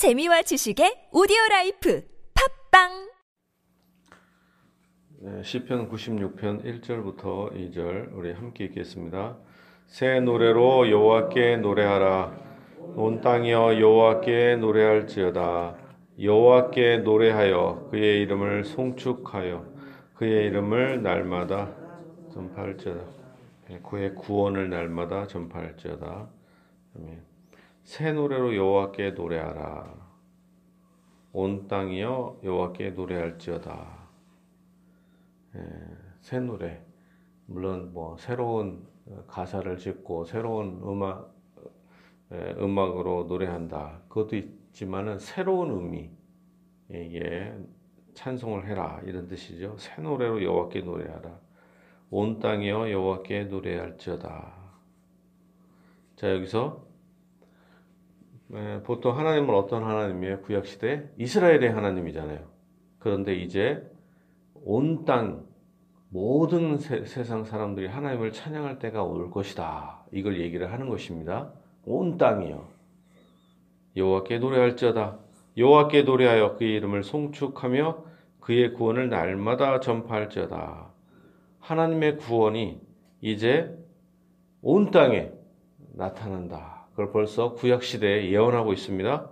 재미와 지식의 오디오 라이프 팟빵! 네, 시편 96편 1절부터 2절 우리 함께 읽겠습니다. 새 노래로 여호와께 노래하라. 온 땅이여 여호와께 노래할지어다. 여호와께 노래하여 그의 이름을 송축하여 그의 이름을 날마다 전파할지어다. 네, 그의 구원을 날마다 전파할지어다. 아멘. 새 노래로 여호와께 노래하라. 온 땅이여 여호와께 노래할지어다. 예, 새 노래. 물론 뭐 새로운 가사를 짓고 새로운 음악 예, 음악으로 노래한다. 그것도 있지만은 새로운 의미. 이게 찬송을 해라 이런 뜻이죠. 새 노래로 여호와께 노래하라. 온 땅이여 여호와께 노래할지어다. 자 여기서 네, 보통 하나님은 어떤 하나님이에요? 구약 시대 이스라엘의 하나님이잖아요. 그런데 이제 온 땅 모든 세, 상 사람들이 하나님을 찬양할 때가 올 것이다. 이걸 얘기를 하는 것입니다. 온 땅이요. 여호와께 노래할지어다. 여호와께 노래하여 그의 이름을 송축하며 그의 구원을 날마다 전파할지어다. 하나님의 구원이 이제 온 땅에 나타난다. 그걸 벌써 구약 시대에 예언하고 있습니다.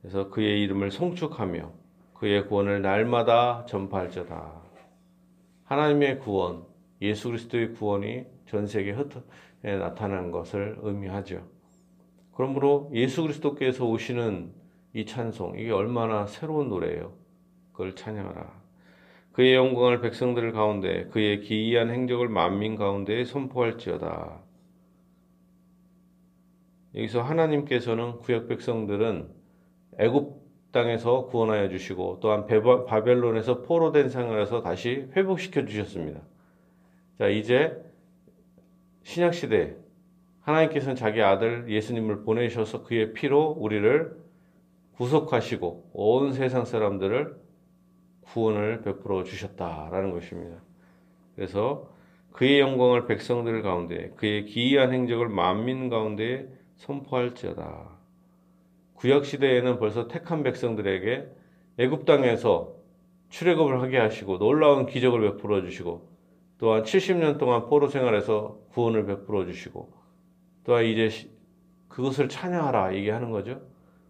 그래서 그의 이름을 송축하며 그의 구원을 날마다 전파할지어다. 하나님의 구원, 예수 그리스도의 구원이 전 세계에 나타난 것을 의미하죠. 그러므로 예수 그리스도께서 오시는 이 찬송, 이게 얼마나 새로운 노래예요. 그걸 찬양하라. 그의 영광을 백성들 가운데, 그의 기이한 행적을 만민 가운데 선포할지어다. 여기서 하나님께서는 구약 백성들은 애굽 땅에서 구원하여 주시고 또한 바벨론에서 포로 된 생활에서 다시 회복시켜 주셨습니다. 자, 이제 신약 시대 하나님께서는 자기 아들 예수님을 보내셔서 그의 피로 우리를 구속하시고 온 세상 사람들을 구원을 베풀어 주셨다라는 것입니다. 그래서 그의 영광을 백성들 가운데 그의 기이한 행적을 만민 가운데 선포할지어다. 구약 시대에는 벌써 택한 백성들에게 애굽 땅에서 출애굽을 하게 하시고 놀라운 기적을 베풀어 주시고 또한 70년 동안 포로 생활에서 구원을 베풀어 주시고 또한 이제 그것을 찬양하라 얘기 하는 거죠.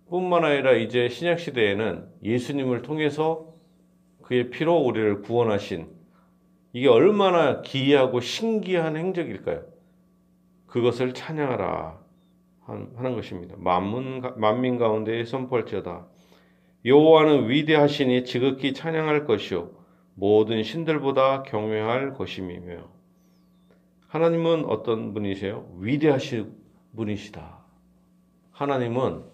뿐만 아니라 이제 신약 시대에는 예수님을 통해서 그의 피로 우리를 구원하신 이게 얼마나 기이하고 신기한 행적일까요? 그것을 찬양하라. 하는 것입니다. 만문, 만민 가운데 선포할지어다. 여호와는 위대하시니 지극히 찬양할 것이요 모든 신들보다 경외할 것임이며 하나님은 어떤 분이세요? 위대하신 분이시다. 하나님은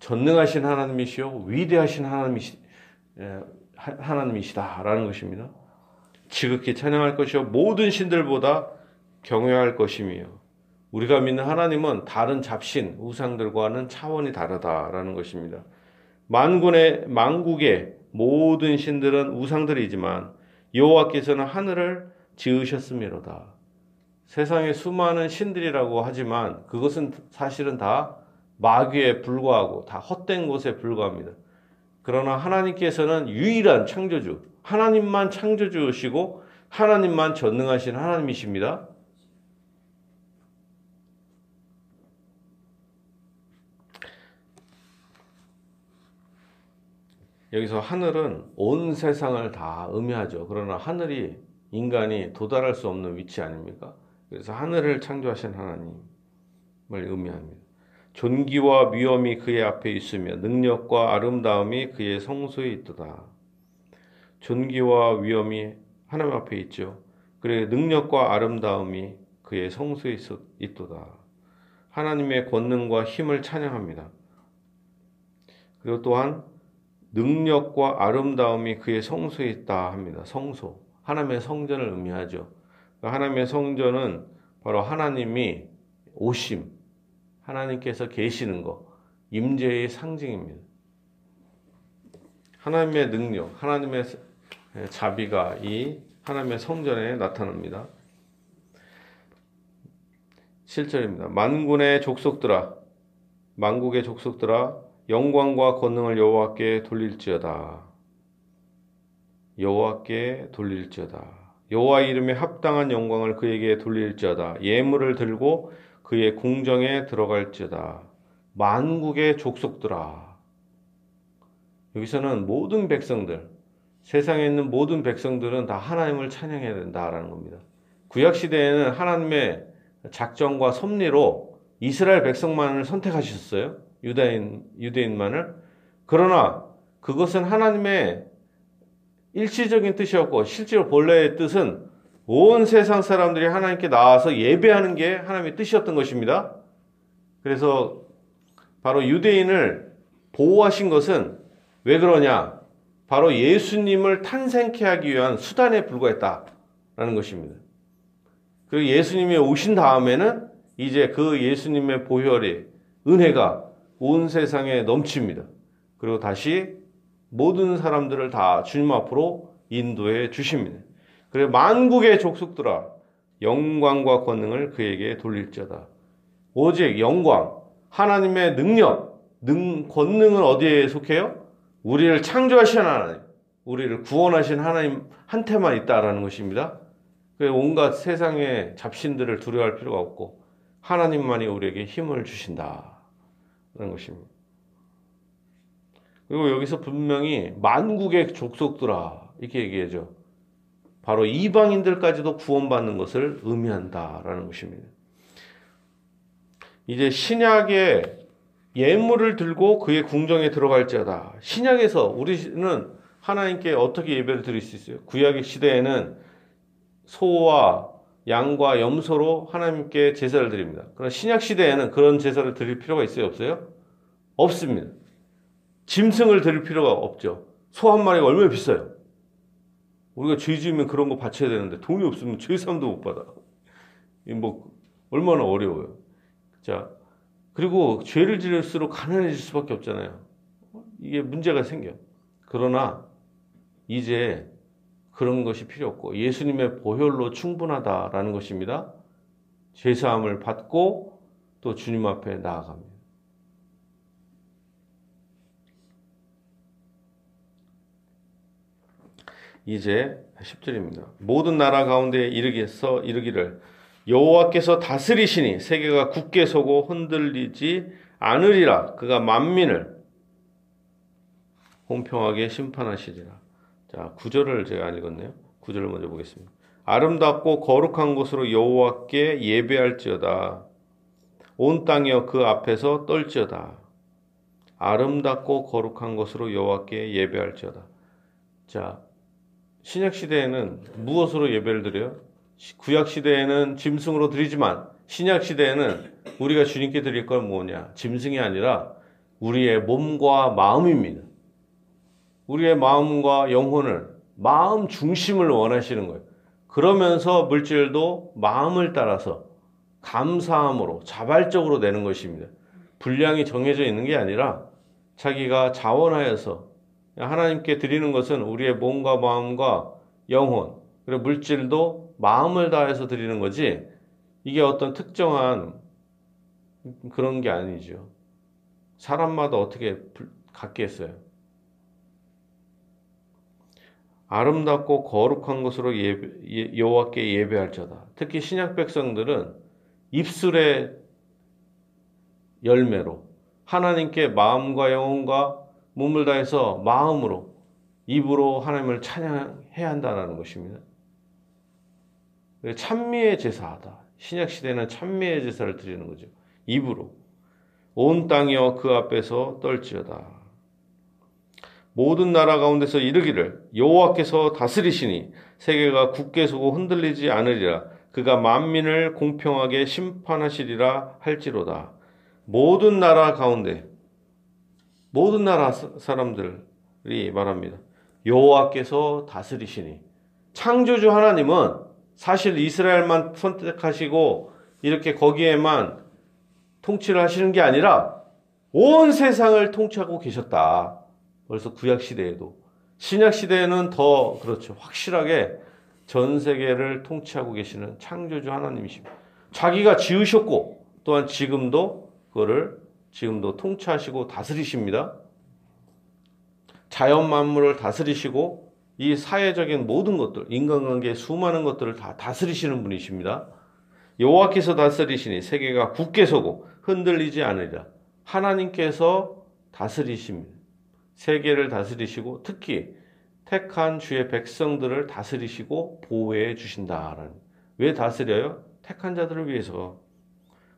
전능하신 하나님이시요 위대하신 하나님이시, 하나님이시다라는 것입니다. 지극히 찬양할 것이요 모든 신들보다 경외할 것이며 우리가 믿는 하나님은 다른 잡신 우상들과는 차원이 다르다라는 것입니다. 만군의 만국의 모든 신들은 우상들이지만 여호와께서는 하늘을 지으셨음이로다. 세상에 수많은 신들이라고 하지만 그것은 사실은 다 마귀에 불과하고 다 헛된 곳에 불과합니다. 그러나 하나님께서는 유일한 창조주, 하나님만 창조주시고 하나님만 전능하신 하나님이십니다. 여기서 하늘은 온 세상을 다 의미하죠. 그러나 하늘이 인간이 도달할 수 없는 위치 아닙니까? 그래서 하늘을 창조하신 하나님을 의미합니다. 존귀와 위엄이 그의 앞에 있으며 능력과 아름다움이 그의 성소에 있도다. 존귀와 위엄이 하나님 앞에 있죠. 그래 능력과 아름다움이 그의 성소에 있도다. 하나님의 권능과 힘을 찬양합니다. 그리고 또한 능력과 아름다움이 그의 성소에 있다 합니다. 성소. 하나님의 성전을 의미하죠. 그러니까 하나님의 성전은 바로 하나님이 오심, 하나님께서 계시는 것, 임재의 상징입니다. 하나님의 능력, 하나님의 자비가 이 하나님의 성전에 나타납니다. 7절입니다. 만군의 족속들아, 만국의 족속들아, 영광과 권능을 여호와께 돌릴지어다. 여호와께 돌릴지어다. 여호와 이름에 합당한 영광을 그에게 돌릴지어다. 예물을 들고 그의 궁정에 들어갈지어다. 만국의 족속들아. 여기서는 모든 백성들, 세상에 있는 모든 백성들은 다 하나님을 찬양해야 된다라는 겁니다. 구약 시대에는 하나님의 작정과 섭리로 이스라엘 백성만을 선택하셨어요. 유다인 유대인만을. 그러나 그것은 하나님의 일시적인 뜻이었고 실제로 본래의 뜻은 온 세상 사람들이 하나님께 나와서 예배하는 게 하나님의 뜻이었던 것입니다. 그래서 바로 유대인을 보호하신 것은 왜 그러냐? 바로 예수님을 탄생케 하기 위한 수단에 불과했다라는 것입니다. 그리고 예수님이 오신 다음에는 이제 그 예수님의 보혈이 은혜가 온 세상에 넘칩니다. 그리고 다시 모든 사람들을 다 주님 앞으로 인도해 주십니다. 그래 만국의 족속들아 영광과 권능을 그에게 돌릴지어다. 오직 영광, 하나님의 능력, 능 권능은 어디에 속해요? 우리를 창조하신 하나님, 우리를 구원하신 하나님 한테만 있다라는 것입니다. 온갖 세상의 잡신들을 두려워할 필요가 없고 하나님만이 우리에게 힘을 주신다는 것입니다. 그리고 여기서 분명히 만국의 족속들아 이렇게 얘기하죠. 바로 이방인들까지도 구원받는 것을 의미한다라는 것입니다. 이제 신약의 예물을 들고 그의 궁정에 들어갈지어다. 신약에서 우리는 하나님께 어떻게 예배를 드릴 수 있어요? 구약의 시대에는 소와 양과 염소로 하나님께 제사를 드립니다. 그러나 신약 시대에는 그런 제사를 드릴 필요가 있어요, 없어요? 없습니다. 짐승을 드릴 필요가 없죠. 소 한 마리가 얼마나 비싸요? 우리가 죄 지으면 그런 거 바쳐야 되는데 돈이 없으면 죄삼도 못 받아. 뭐 얼마나 어려워요. 자, 그리고 죄를 지을수록 가난해질 수밖에 없잖아요. 이게 문제가 생겨. 그러나 이제 그런 것이 필요 없고 예수님의 보혈로 충분하다라는 것입니다. 죄사함을 받고 또 주님 앞에 나아갑니다. 이제 10절입니다. 모든 나라 가운데 이르기서 이르기를 여호와께서 다스리시니 세계가 굳게 서고 흔들리지 않으리라. 그가 만민을 공평하게 심판하시리라. 자, 구절을 제가 안 읽었네요. 구절을 먼저 보겠습니다. 아름답고 거룩한 곳으로 여호와께 예배할지어다. 온 땅이여 그 앞에서 떨지어다. 아름답고 거룩한 곳으로 여호와께 예배할지어다. 자, 신약 시대에는 무엇으로 예배를 드려요? 구약 시대에는 짐승으로 드리지만 신약 시대에는 우리가 주님께 드릴 건 뭐냐? 짐승이 아니라 우리의 몸과 마음입니다. 우리의 마음과 영혼을 마음 중심을 원하시는 거예요. 그러면서 물질도 마음을 따라서 감사함으로 자발적으로 내는 것입니다. 분량이 정해져 있는 게 아니라 자기가 자원하여서 하나님께 드리는 것은 우리의 몸과 마음과 영혼, 그리고 물질도 마음을 다해서 드리는 거지, 이게 어떤 특정한 그런 게 아니죠. 사람마다 어떻게 갖겠어요? 아름답고 거룩한 것으로 예배, 여호와께 예배할자다. 특히 신약 백성들은 입술의 열매로 하나님께 마음과 영혼과 몸을 다해서 마음으로 입으로 하나님을 찬양해야 한다는 것입니다. 찬미의 제사하다. 신약 시대는 찬미의 제사를 드리는 거죠. 입으로 온 땅이여 그 앞에서 떨지어다. 모든 나라 가운데서 이르기를 여호와께서 다스리시니 세계가 굳게 서고 흔들리지 않으리라. 그가 만민을 공평하게 심판하시리라 할지로다. 모든 나라 가운데 모든 나라 사람들이 말합니다. 여호와께서 다스리시니 창조주 하나님은 사실 이스라엘만 선택하시고 이렇게 거기에만 통치를 하시는 게 아니라 온 세상을 통치하고 계셨다. 벌써 구약 시대에도 신약 시대에는 더 그렇죠. 확실하게 전 세계를 통치하고 계시는 창조주 하나님이십니다. 자기가 지으셨고 또한 지금도 그거를 지금도 통치하시고 다스리십니다. 자연 만물을 다스리시고 이 사회적인 모든 것들, 인간관계의 수많은 것들을 다 다스리시는 분이십니다. 여호와께서 다스리시니 세계가 굳게 서고 흔들리지 않으리라. 하나님께서 다스리십니다. 세계를 다스리시고 특히 택한 주의 백성들을 다스리시고 보호해 주신다라는. 왜 다스려요? 택한 자들을 위해서.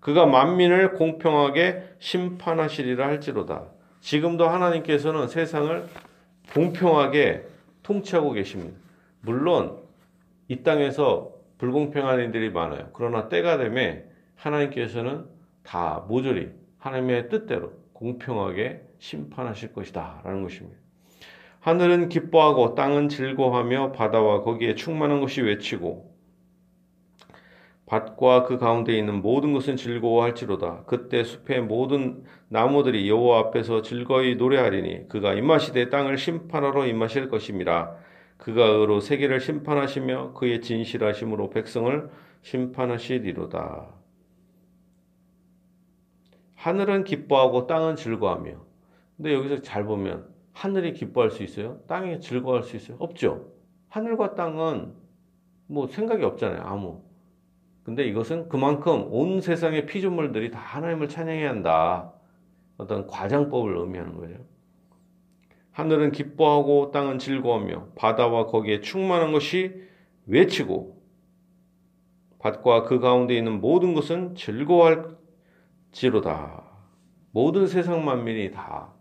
그가 만민을 공평하게 심판하시리라 할지로다. 지금도 하나님께서는 세상을 공평하게 통치하고 계십니다. 물론 이 땅에서 불공평한 일들이 많아요. 그러나 때가 되면 하나님께서는 다 모조리 하나님의 뜻대로 공평하게 심판하실 것이다. 라는 것입니다. 하늘은 기뻐하고 땅은 즐거워하며 바다와 거기에 충만한 것이 외치고 밭과 그 가운데 있는 모든 것은 즐거워할지로다. 그때 숲의 모든 나무들이 여호와 앞에서 즐거이 노래하리니 그가 임하시되 땅을 심판하러 임하실 것입니다. 그가 의로 세계를 심판하시며 그의 진실하심으로 백성을 심판하시리로다. 하늘은 기뻐하고 땅은 즐거워하며. 근데 여기서 잘 보면 하늘이 기뻐할 수 있어요? 땅이 즐거워할 수 있어요? 없죠. 하늘과 땅은 뭐 생각이 없잖아요. 아무. 근데 이것은 그만큼 온 세상의 피조물들이 다 하나님을 찬양해야 한다. 어떤 과장법을 의미하는 거죠. 하늘은 기뻐하고 땅은 즐거워하며 바다와 거기에 충만한 것이 외치고 밭과 그 가운데 있는 모든 것은 즐거워할지로다. 모든 세상 만민이 다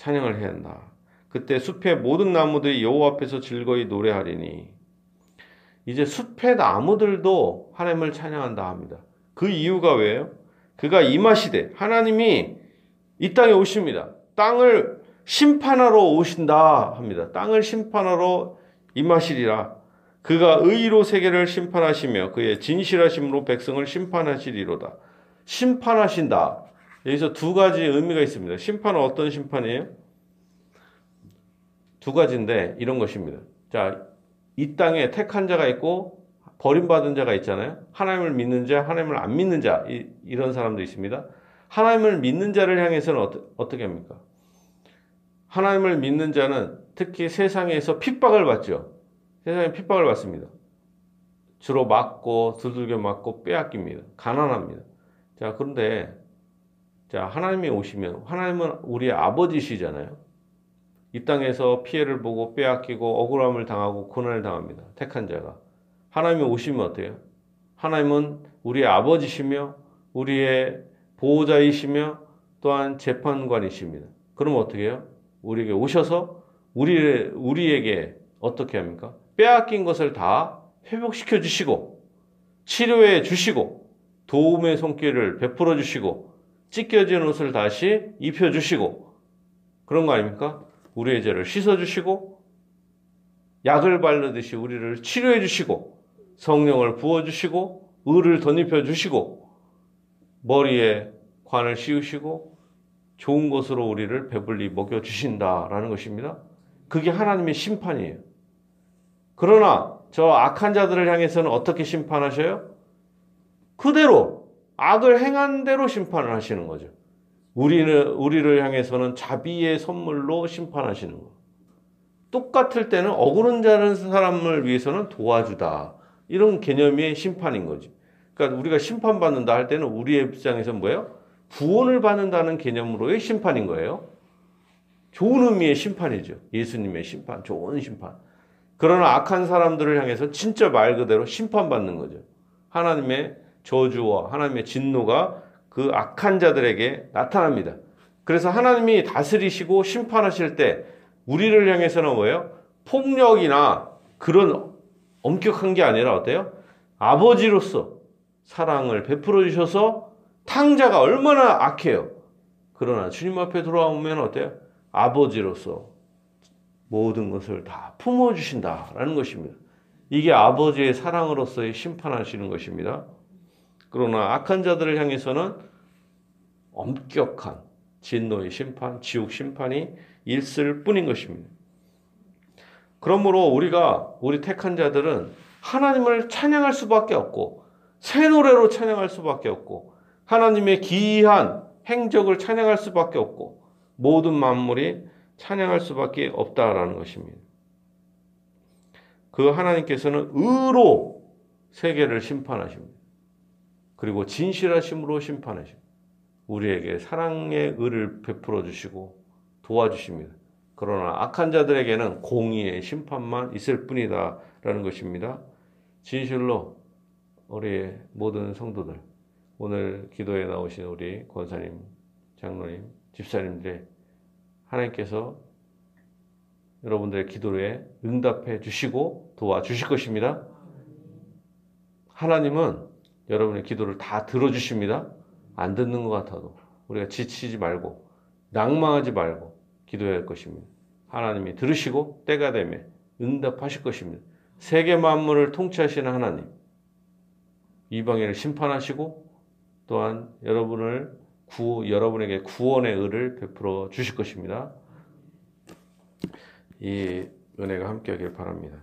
찬양을 해야 한다. 그때 숲의 모든 나무들이 여호와 앞에서 즐거이 노래하리니 이제 숲의 나무들도 하나님을 찬양한다 합니다. 그 이유가 왜요? 그가 임하시되 하나님이 이 땅에 오십니다. 땅을 심판하러 오신다 합니다. 땅을 심판하러 임하시리라. 그가 의로 세계를 심판하시며 그의 진실하심으로 백성을 심판하시리로다. 심판하신다. 여기서 두 가지 의미가 있습니다. 심판은 어떤 심판이에요? 두 가지인데 이런 것입니다. 자, 이 땅에 택한 자가 있고 버림받은 자가 있잖아요. 하나님을 믿는 자, 하나님을 안 믿는 자 이, 런 사람도 있습니다. 하나님을 믿는 자를 향해서는 어떠, 어떻게 합니까? 하나님을 믿는 자는 특히 세상에서 핍박을 받죠. 세상에 핍박을 받습니다. 주로 맞고 두들겨 맞고 빼앗깁니다. 가난합니다. 자, 그런데 자, 하나님이 오시면 하나님은 우리의 아버지시잖아요. 이 땅에서 피해를 보고 빼앗기고 억울함을 당하고 고난을 당합니다. 택한 자가. 하나님이 오시면 어때요? 하나님은 우리의 아버지시며 우리의 보호자이시며 또한 재판관이십니다. 그럼 어떻게 해요? 우리에게 오셔서 우리, 우리에게 어떻게 합니까? 빼앗긴 것을 다 회복시켜 주시고 치료해 주시고 도움의 손길을 베풀어 주시고 찢겨진 옷을 다시 입혀 주시고 그런 거 아닙니까? 우리의 죄를 씻어주시고 약을 바르듯이 우리를 치료해 주시고 성령을 부어주시고 의를 덧입혀 주시고 머리에 관을 씌우시고 좋은 것으로 우리를 배불리 먹여 주신다라는 것입니다. 그게 하나님의 심판이에요. 그러나 저 악한 자들을 향해서는 어떻게 심판하셔요? 그대로 악을 행한 대로 심판을 하시는 거죠. 우리는 우리를 향해서는 자비의 선물로 심판하시는 거. 똑같을 때는 억울한 자는 사람을 위해서는 도와주다. 이런 개념의 심판인 거지. 그러니까 우리가 심판받는다 할 때는 우리의 입장에서 뭐예요? 구원을 받는다는 개념으로의 심판인 거예요. 좋은 의미의 심판이죠. 예수님의 심판, 좋은 심판. 그러나 악한 사람들을 향해서 진짜 말 그대로 심판받는 거죠. 하나님의 저주와 하나님의 진노가 그 악한 자들에게 나타납니다. 그래서 하나님이 다스리시고 심판하실 때 우리를 향해서는 뭐예요? 폭력이나 그런 엄격한 게 아니라 어때요? 아버지로서 사랑을 베풀어 주셔서 탕자가 얼마나 악해요. 그러나 주님 앞에 돌아오면 어때요? 아버지로서 모든 것을 다 품어 주신다라는 것입니다. 이게 아버지의 사랑으로서의 심판하시는 것입니다. 그러나 악한 자들을 향해서는 엄격한 진노의 심판, 지옥 심판이 있을 뿐인 것입니다. 그러므로 우리가 우리 택한 자들은 하나님을 찬양할 수밖에 없고 새 노래로 찬양할 수밖에 없고 하나님의 기이한 행적을 찬양할 수밖에 없고 모든 만물이 찬양할 수밖에 없다라는 것입니다. 그 하나님께서는 의로 세계를 심판하십니다. 그리고 진실하심으로 심판하십니다. 우리에게 사랑의 의를 베풀어 주시고 도와주십니다. 그러나 악한 자들에게는 공의의 심판만 있을 뿐이다라는 것입니다. 진실로 우리 모든 성도들 오늘 기도에 나오신 우리 권사님, 장로님, 집사님들의 하나님께서 여러분들의 기도에 응답해 주시고 도와 주실 것입니다. 하나님은 여러분의 기도를 다 들어주십니다. 안 듣는 것 같아도 우리가 지치지 말고 낭망하지 말고 기도해야 할 것입니다. 하나님이 들으시고 때가 되면 응답하실 것입니다. 세계 만물을 통치하시는 하나님, 이방인을 심판하시고 또한 여러분을 구, 여러분에게 구원의 의를 베풀어 주실 것입니다. 이 은혜가 함께하길 바랍니다.